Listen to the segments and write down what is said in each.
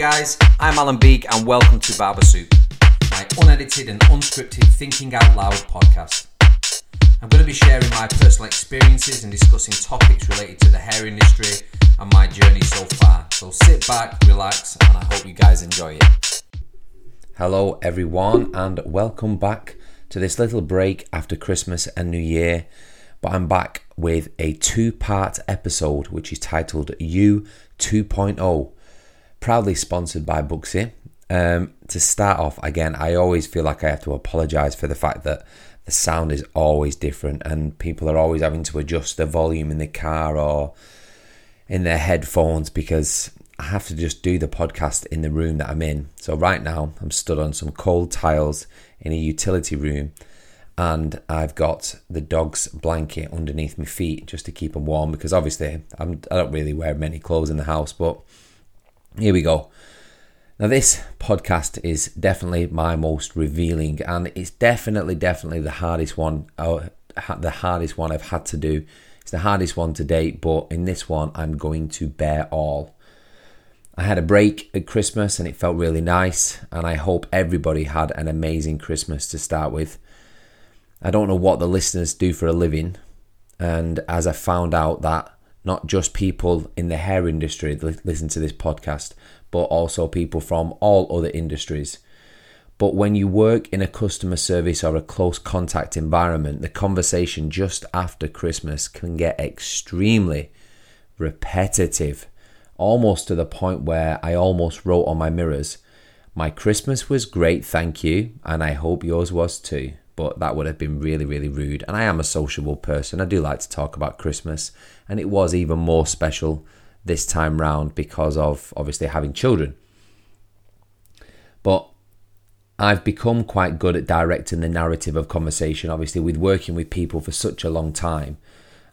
guys, I'm Alan Beak and welcome to Barber Soup, my unedited and unscripted thinking out loud podcast. I'm going to be sharing my personal experiences and discussing topics related to the hair industry and my journey so far. So sit back, relax, and I hope you guys enjoy it. Hello, everyone, and welcome back to this little break after Christmas and New Year. But I'm back with a two part episode which is titled You 2.0 proudly sponsored by Booksy. Um, to start off, again, I always feel like I have to apologise for the fact that the sound is always different and people are always having to adjust the volume in the car or in their headphones because I have to just do the podcast in the room that I'm in. So, right now, I'm stood on some cold tiles in a utility room and I've got the dog's blanket underneath my feet just to keep them warm because obviously I'm, I don't really wear many clothes in the house, but here we go. Now, this podcast is definitely my most revealing, and it's definitely, definitely the hardest one. Uh, the hardest one I've had to do. It's the hardest one to date, but in this one, I'm going to bear all. I had a break at Christmas and it felt really nice, and I hope everybody had an amazing Christmas to start with. I don't know what the listeners do for a living, and as I found out that not just people in the hair industry listen to this podcast, but also people from all other industries. But when you work in a customer service or a close contact environment, the conversation just after Christmas can get extremely repetitive, almost to the point where I almost wrote on my mirrors, My Christmas was great, thank you, and I hope yours was too but that would have been really, really rude. And I am a sociable person. I do like to talk about Christmas, and it was even more special this time round because of obviously having children. But I've become quite good at directing the narrative of conversation. Obviously, with working with people for such a long time,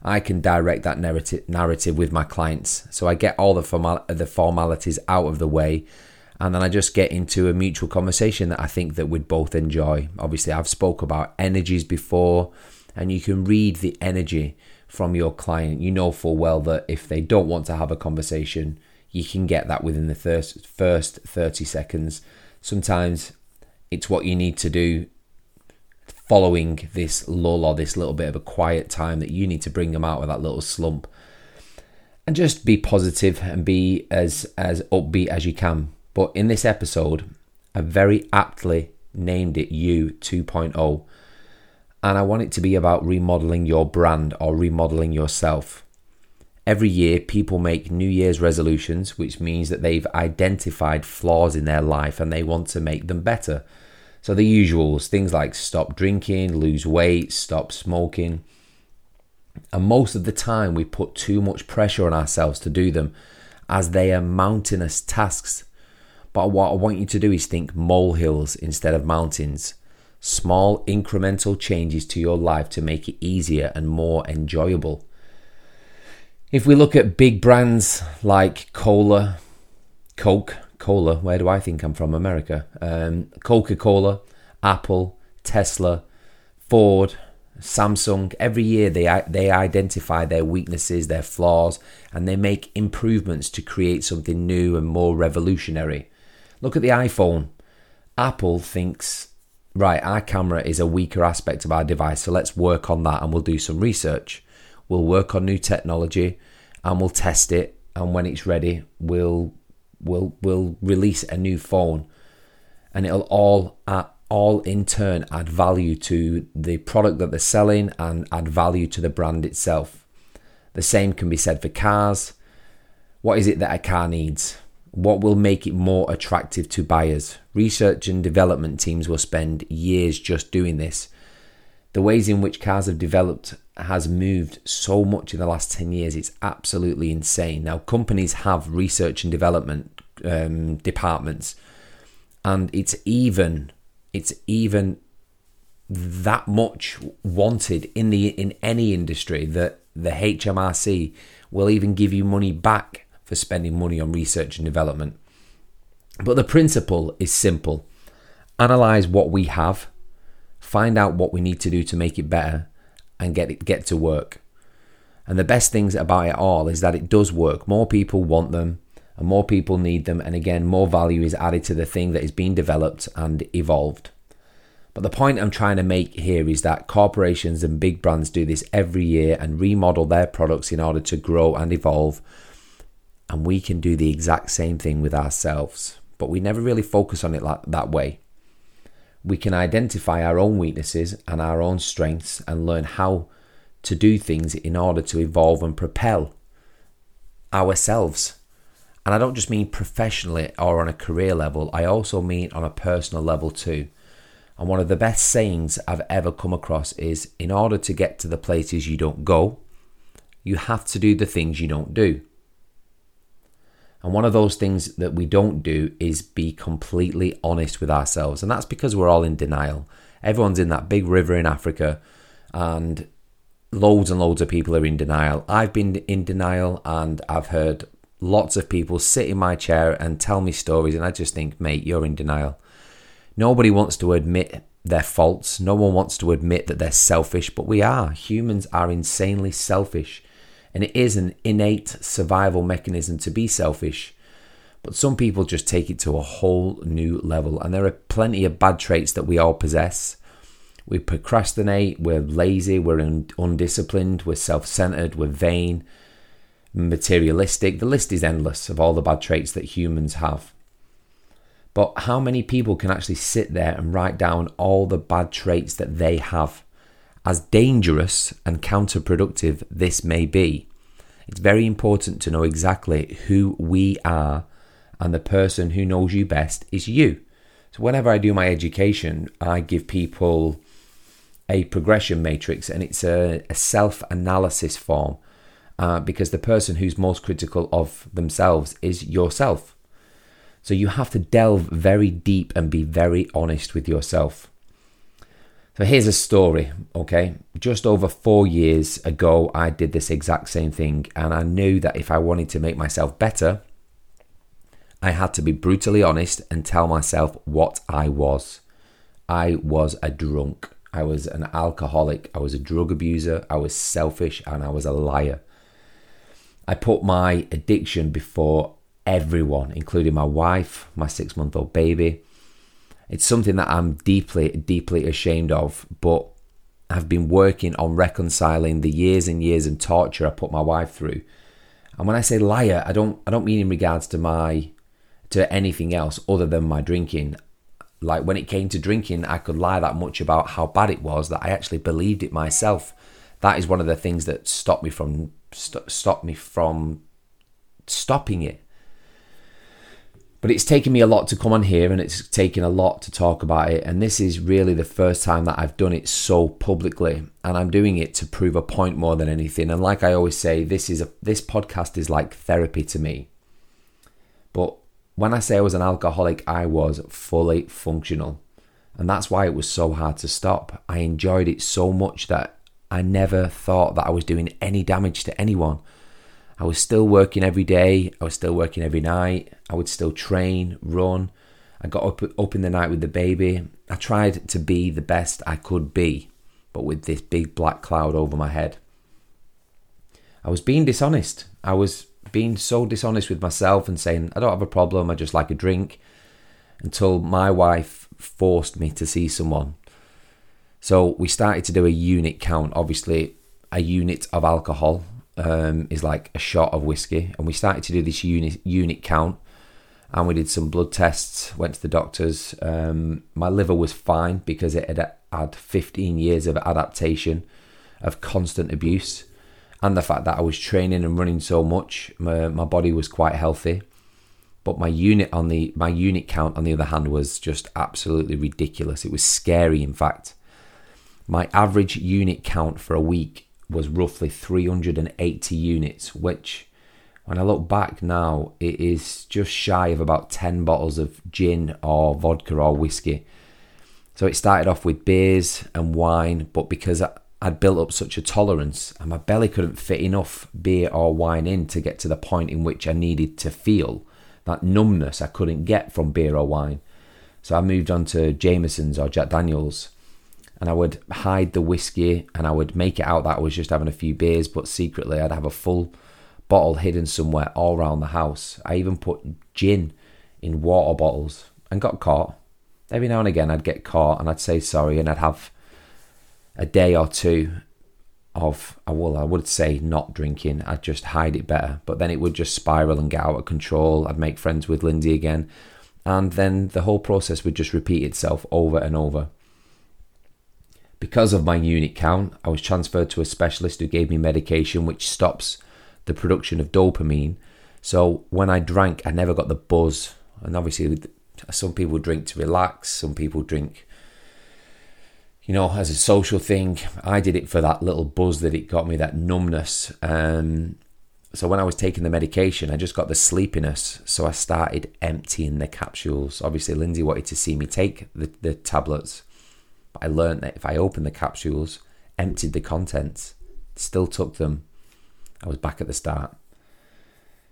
I can direct that narrative narrative with my clients. So I get all the formal the formalities out of the way and then I just get into a mutual conversation that I think that we'd both enjoy. Obviously, I've spoke about energies before, and you can read the energy from your client. You know full well that if they don't want to have a conversation, you can get that within the first first 30 seconds. Sometimes it's what you need to do following this lull or this little bit of a quiet time that you need to bring them out of that little slump and just be positive and be as as upbeat as you can but in this episode, I very aptly named it You 2.0. And I want it to be about remodeling your brand or remodeling yourself. Every year, people make New Year's resolutions, which means that they've identified flaws in their life and they want to make them better. So, the usuals things like stop drinking, lose weight, stop smoking. And most of the time, we put too much pressure on ourselves to do them as they are mountainous tasks but what I want you to do is think molehills instead of mountains. Small incremental changes to your life to make it easier and more enjoyable. If we look at big brands like Cola, Coke, Cola, where do I think I'm from? America. Um, Coca Cola, Apple, Tesla, Ford, Samsung, every year they they identify their weaknesses, their flaws, and they make improvements to create something new and more revolutionary. Look at the iPhone. Apple thinks, right, our camera is a weaker aspect of our device, so let's work on that and we'll do some research. We'll work on new technology and we'll test it, and when it's ready, we'll we'll we'll release a new phone, and it'll all uh, all in turn add value to the product that they're selling and add value to the brand itself. The same can be said for cars. What is it that a car needs? What will make it more attractive to buyers? Research and development teams will spend years just doing this. The ways in which cars have developed has moved so much in the last 10 years, it's absolutely insane. Now, companies have research and development um, departments, and it's even it's even that much wanted in the in any industry that the HMRC will even give you money back for spending money on research and development. But the principle is simple analyze what we have, find out what we need to do to make it better, and get it get to work. And the best things about it all is that it does work. More people want them, and more people need them. And again, more value is added to the thing that is being developed and evolved. But the point I'm trying to make here is that corporations and big brands do this every year and remodel their products in order to grow and evolve. And we can do the exact same thing with ourselves, but we never really focus on it like that way. We can identify our own weaknesses and our own strengths and learn how to do things in order to evolve and propel ourselves. And I don't just mean professionally or on a career level, I also mean on a personal level too. And one of the best sayings I've ever come across is in order to get to the places you don't go, you have to do the things you don't do. And one of those things that we don't do is be completely honest with ourselves. And that's because we're all in denial. Everyone's in that big river in Africa, and loads and loads of people are in denial. I've been in denial, and I've heard lots of people sit in my chair and tell me stories, and I just think, mate, you're in denial. Nobody wants to admit their faults. No one wants to admit that they're selfish, but we are. Humans are insanely selfish, and it is an innate survival mechanism to be selfish. But some people just take it to a whole new level, and there are plenty of bad traits that we all possess. We procrastinate, we're lazy, we're undisciplined, we're self centered, we're vain, materialistic. The list is endless of all the bad traits that humans have. But how many people can actually sit there and write down all the bad traits that they have? As dangerous and counterproductive this may be, it's very important to know exactly who we are, and the person who knows you best is you. So, whenever I do my education, I give people a progression matrix and it's a, a self analysis form uh, because the person who's most critical of themselves is yourself. So you have to delve very deep and be very honest with yourself. So here's a story, okay? Just over four years ago, I did this exact same thing, and I knew that if I wanted to make myself better, I had to be brutally honest and tell myself what I was. I was a drunk. I was an alcoholic. I was a drug abuser. I was selfish and I was a liar. I put my addiction before everyone, including my wife, my six month old baby. It's something that I'm deeply, deeply ashamed of, but I've been working on reconciling the years and years and torture I put my wife through. And when I say liar, I don't I don't mean in regards to my to anything else other than my drinking. Like when it came to drinking, I could lie that much about how bad it was that I actually believed it myself. That is one of the things that stopped me from st- stopped me from stopping it. But it's taken me a lot to come on here and it's taken a lot to talk about it. And this is really the first time that I've done it so publicly. And I'm doing it to prove a point more than anything. And like I always say, this is a, this podcast is like therapy to me. But when I say I was an alcoholic, I was fully functional. And that's why it was so hard to stop. I enjoyed it so much that I never thought that I was doing any damage to anyone. I was still working every day. I was still working every night. I would still train, run. I got up up in the night with the baby. I tried to be the best I could be, but with this big black cloud over my head. I was being dishonest. I was being so dishonest with myself and saying I don't have a problem. I just like a drink. Until my wife forced me to see someone. So we started to do a unit count. Obviously, a unit of alcohol um, is like a shot of whiskey, and we started to do this unit unit count, and we did some blood tests. Went to the doctors. Um, my liver was fine because it had had 15 years of adaptation, of constant abuse, and the fact that I was training and running so much, my, my body was quite healthy. But my unit on the my unit count on the other hand was just absolutely ridiculous. It was scary, in fact. My average unit count for a week was roughly 380 units, which, when I look back now, it is just shy of about 10 bottles of gin or vodka or whiskey. So it started off with beers and wine, but because I'd built up such a tolerance and my belly couldn't fit enough beer or wine in to get to the point in which I needed to feel that numbness I couldn't get from beer or wine. So I moved on to Jameson's or Jack Daniels and I would hide the whiskey and I would make it out that I was just having a few beers, but secretly I'd have a full bottle hidden somewhere all around the house. I even put gin in water bottles and got caught. Every now and again, I'd get caught and I'd say sorry, and I'd have a day or two of, well, I would say not drinking. I'd just hide it better, but then it would just spiral and get out of control. I'd make friends with Lindsay again, and then the whole process would just repeat itself over and over. Because of my unit count, I was transferred to a specialist who gave me medication which stops the production of dopamine. So when I drank, I never got the buzz. And obviously, some people drink to relax, some people drink, you know, as a social thing. I did it for that little buzz that it got me, that numbness. Um, so when I was taking the medication, I just got the sleepiness. So I started emptying the capsules. Obviously, Lindsay wanted to see me take the, the tablets. But I learned that if I opened the capsules, emptied the contents, still took them, I was back at the start.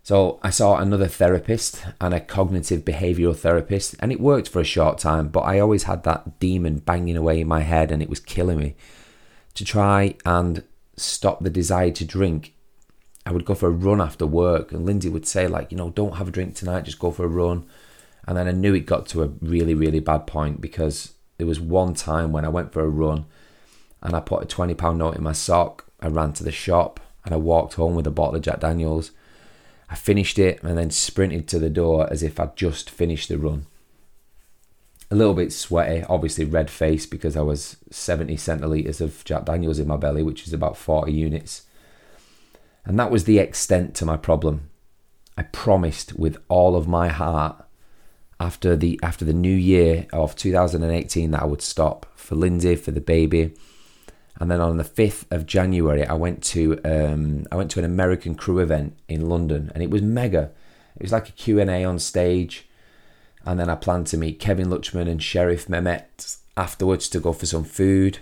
So I saw another therapist and a cognitive behavioral therapist, and it worked for a short time, but I always had that demon banging away in my head and it was killing me. To try and stop the desire to drink, I would go for a run after work, and Lindsay would say, like, you know, don't have a drink tonight, just go for a run. And then I knew it got to a really, really bad point because there was one time when I went for a run and I put a £20 note in my sock. I ran to the shop and I walked home with a bottle of Jack Daniels. I finished it and then sprinted to the door as if I'd just finished the run. A little bit sweaty, obviously red face because I was 70 centilitres of Jack Daniels in my belly, which is about 40 units. And that was the extent to my problem. I promised with all of my heart after the after the new year of 2018 that I would stop for Lindsay for the baby. And then on the 5th of January, I went to um, I went to an American Crew event in London, and it was mega. It was like a Q and A on stage, and then I planned to meet Kevin Luchmun and Sheriff Mehmet afterwards to go for some food,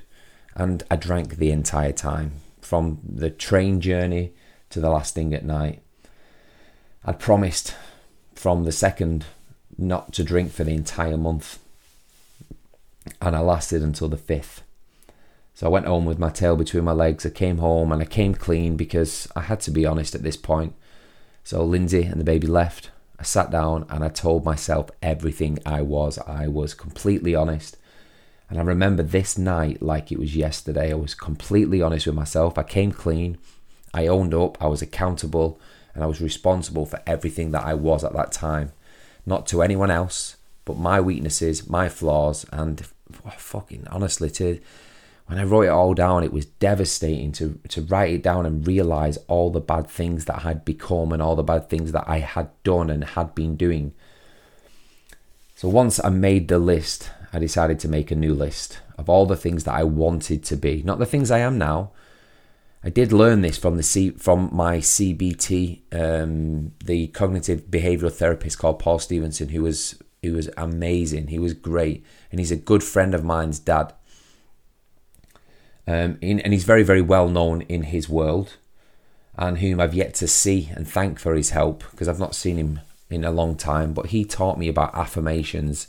and I drank the entire time from the train journey to the last thing at night. I'd promised from the second not to drink for the entire month. And I lasted until the fifth. So I went home with my tail between my legs. I came home and I came clean because I had to be honest at this point. So Lindsay and the baby left. I sat down and I told myself everything I was. I was completely honest. And I remember this night like it was yesterday. I was completely honest with myself. I came clean. I owned up. I was accountable and I was responsible for everything that I was at that time not to anyone else, but my weaknesses, my flaws, and fucking honestly, to when I wrote it all down, it was devastating to to write it down and realize all the bad things that I had become and all the bad things that I had done and had been doing. So once I made the list, I decided to make a new list of all the things that I wanted to be, not the things I am now, I did learn this from the C, from my CBT, um, the cognitive behavioral therapist called Paul Stevenson, who was who was amazing. He was great, and he's a good friend of mine's dad. Um, in, and he's very very well known in his world, and whom I've yet to see and thank for his help because I've not seen him in a long time. But he taught me about affirmations,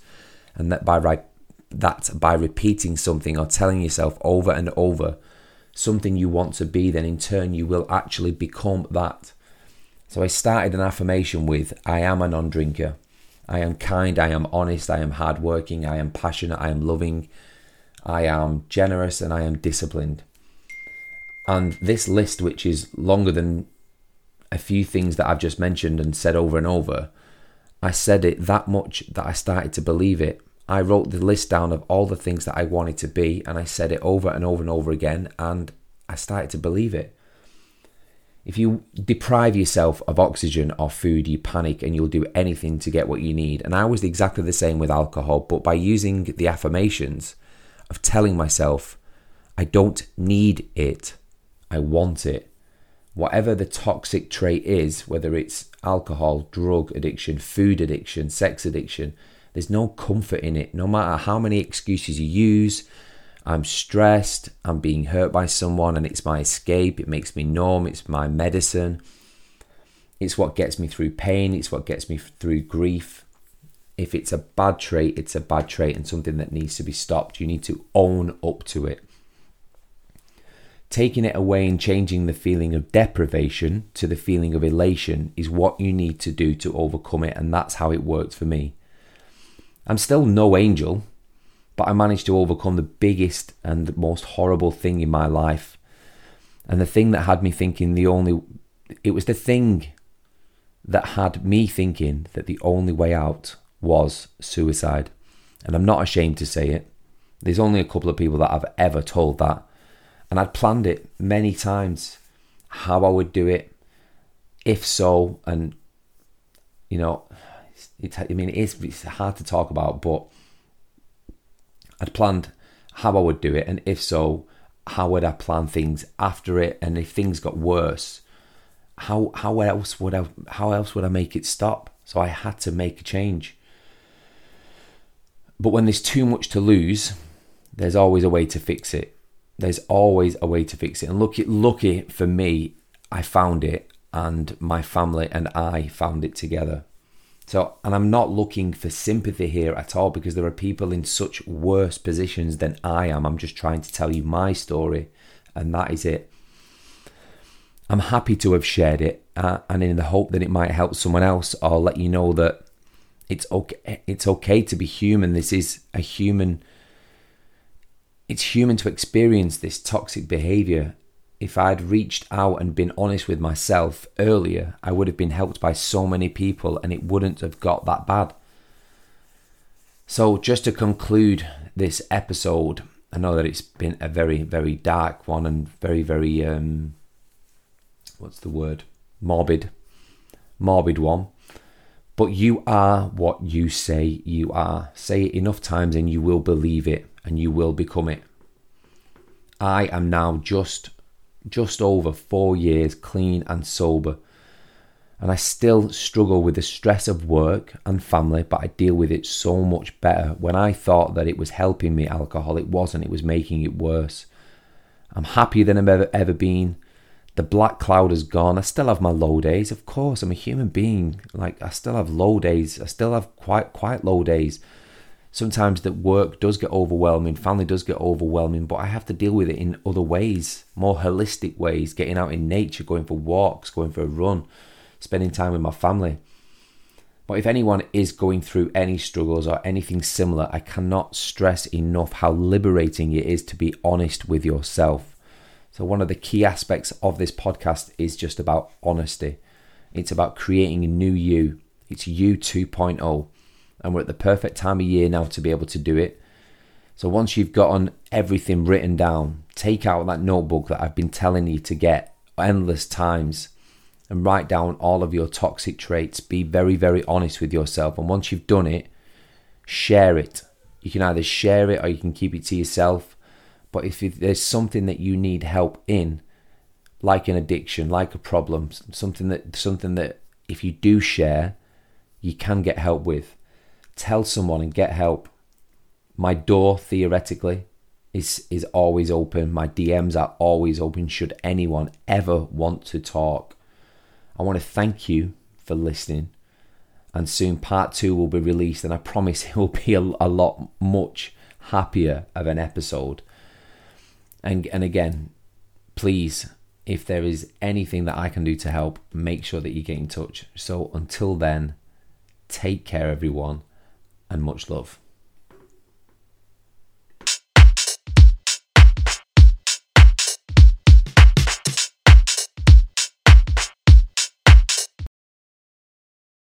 and that by that by repeating something or telling yourself over and over something you want to be, then in turn you will actually become that. So I started an affirmation with I am a non drinker. I am kind, I am honest, I am hardworking, I am passionate, I am loving, I am generous, and I am disciplined. And this list, which is longer than a few things that I've just mentioned and said over and over, I said it that much that I started to believe it. I wrote the list down of all the things that I wanted to be, and I said it over and over and over again, and I started to believe it. If you deprive yourself of oxygen or food, you panic and you'll do anything to get what you need. And I was exactly the same with alcohol, but by using the affirmations of telling myself, I don't need it, I want it. Whatever the toxic trait is, whether it's alcohol, drug addiction, food addiction, sex addiction, there's no comfort in it. No matter how many excuses you use, I'm stressed, I'm being hurt by someone, and it's my escape. It makes me numb, it's my medicine. It's what gets me through pain, it's what gets me through grief. If it's a bad trait, it's a bad trait and something that needs to be stopped. You need to own up to it. Taking it away and changing the feeling of deprivation to the feeling of elation is what you need to do to overcome it, and that's how it worked for me. I'm still no angel, but I managed to overcome the biggest and the most horrible thing in my life. And the thing that had me thinking the only, it was the thing that had me thinking that the only way out was suicide. And I'm not ashamed to say it. There's only a couple of people that I've ever told that. And I'd planned it many times how I would do it, if so. And, you know, it, I mean, it is it's hard to talk about, but I'd planned how I would do it. And if so, how would I plan things after it? And if things got worse, how how else would I how else would I make it stop? So I had to make a change. But when there's too much to lose, there's always a way to fix it. There's always a way to fix it. And lucky lucky for me, I found it and my family and I found it together. So, and I'm not looking for sympathy here at all because there are people in such worse positions than I am. I'm just trying to tell you my story, and that is it. I'm happy to have shared it, uh, and in the hope that it might help someone else, I'll let you know that it's okay. It's okay to be human. This is a human. It's human to experience this toxic behavior. If I'd reached out and been honest with myself earlier, I would have been helped by so many people, and it wouldn't have got that bad. So, just to conclude this episode, I know that it's been a very, very dark one and very, very um, what's the word? Morbid, morbid one. But you are what you say you are. Say it enough times and you will believe it and you will become it. I am now just just over 4 years clean and sober. And I still struggle with the stress of work and family, but I deal with it so much better. When I thought that it was helping me, alcohol, it wasn't, it was making it worse. I'm happier than I've ever, ever been. The black cloud is gone. I still have my low days, of course. I'm a human being. Like I still have low days. I still have quite quite low days. Sometimes that work does get overwhelming, family does get overwhelming, but I have to deal with it in other ways, more holistic ways, getting out in nature, going for walks, going for a run, spending time with my family. But if anyone is going through any struggles or anything similar, I cannot stress enough how liberating it is to be honest with yourself so, one of the key aspects of this podcast is just about honesty. It's about creating a new you. It's you 2.0. And we're at the perfect time of year now to be able to do it. So, once you've gotten everything written down, take out that notebook that I've been telling you to get endless times and write down all of your toxic traits. Be very, very honest with yourself. And once you've done it, share it. You can either share it or you can keep it to yourself but if there's something that you need help in, like an addiction, like a problem, something that something that if you do share, you can get help with. Tell someone and get help. My door theoretically is is always open. My DMs are always open should anyone ever want to talk. I want to thank you for listening. And soon part 2 will be released and I promise it will be a, a lot much happier of an episode and and again, please, if there is anything that I can do to help, make sure that you get in touch. So until then, take care, everyone, and much love.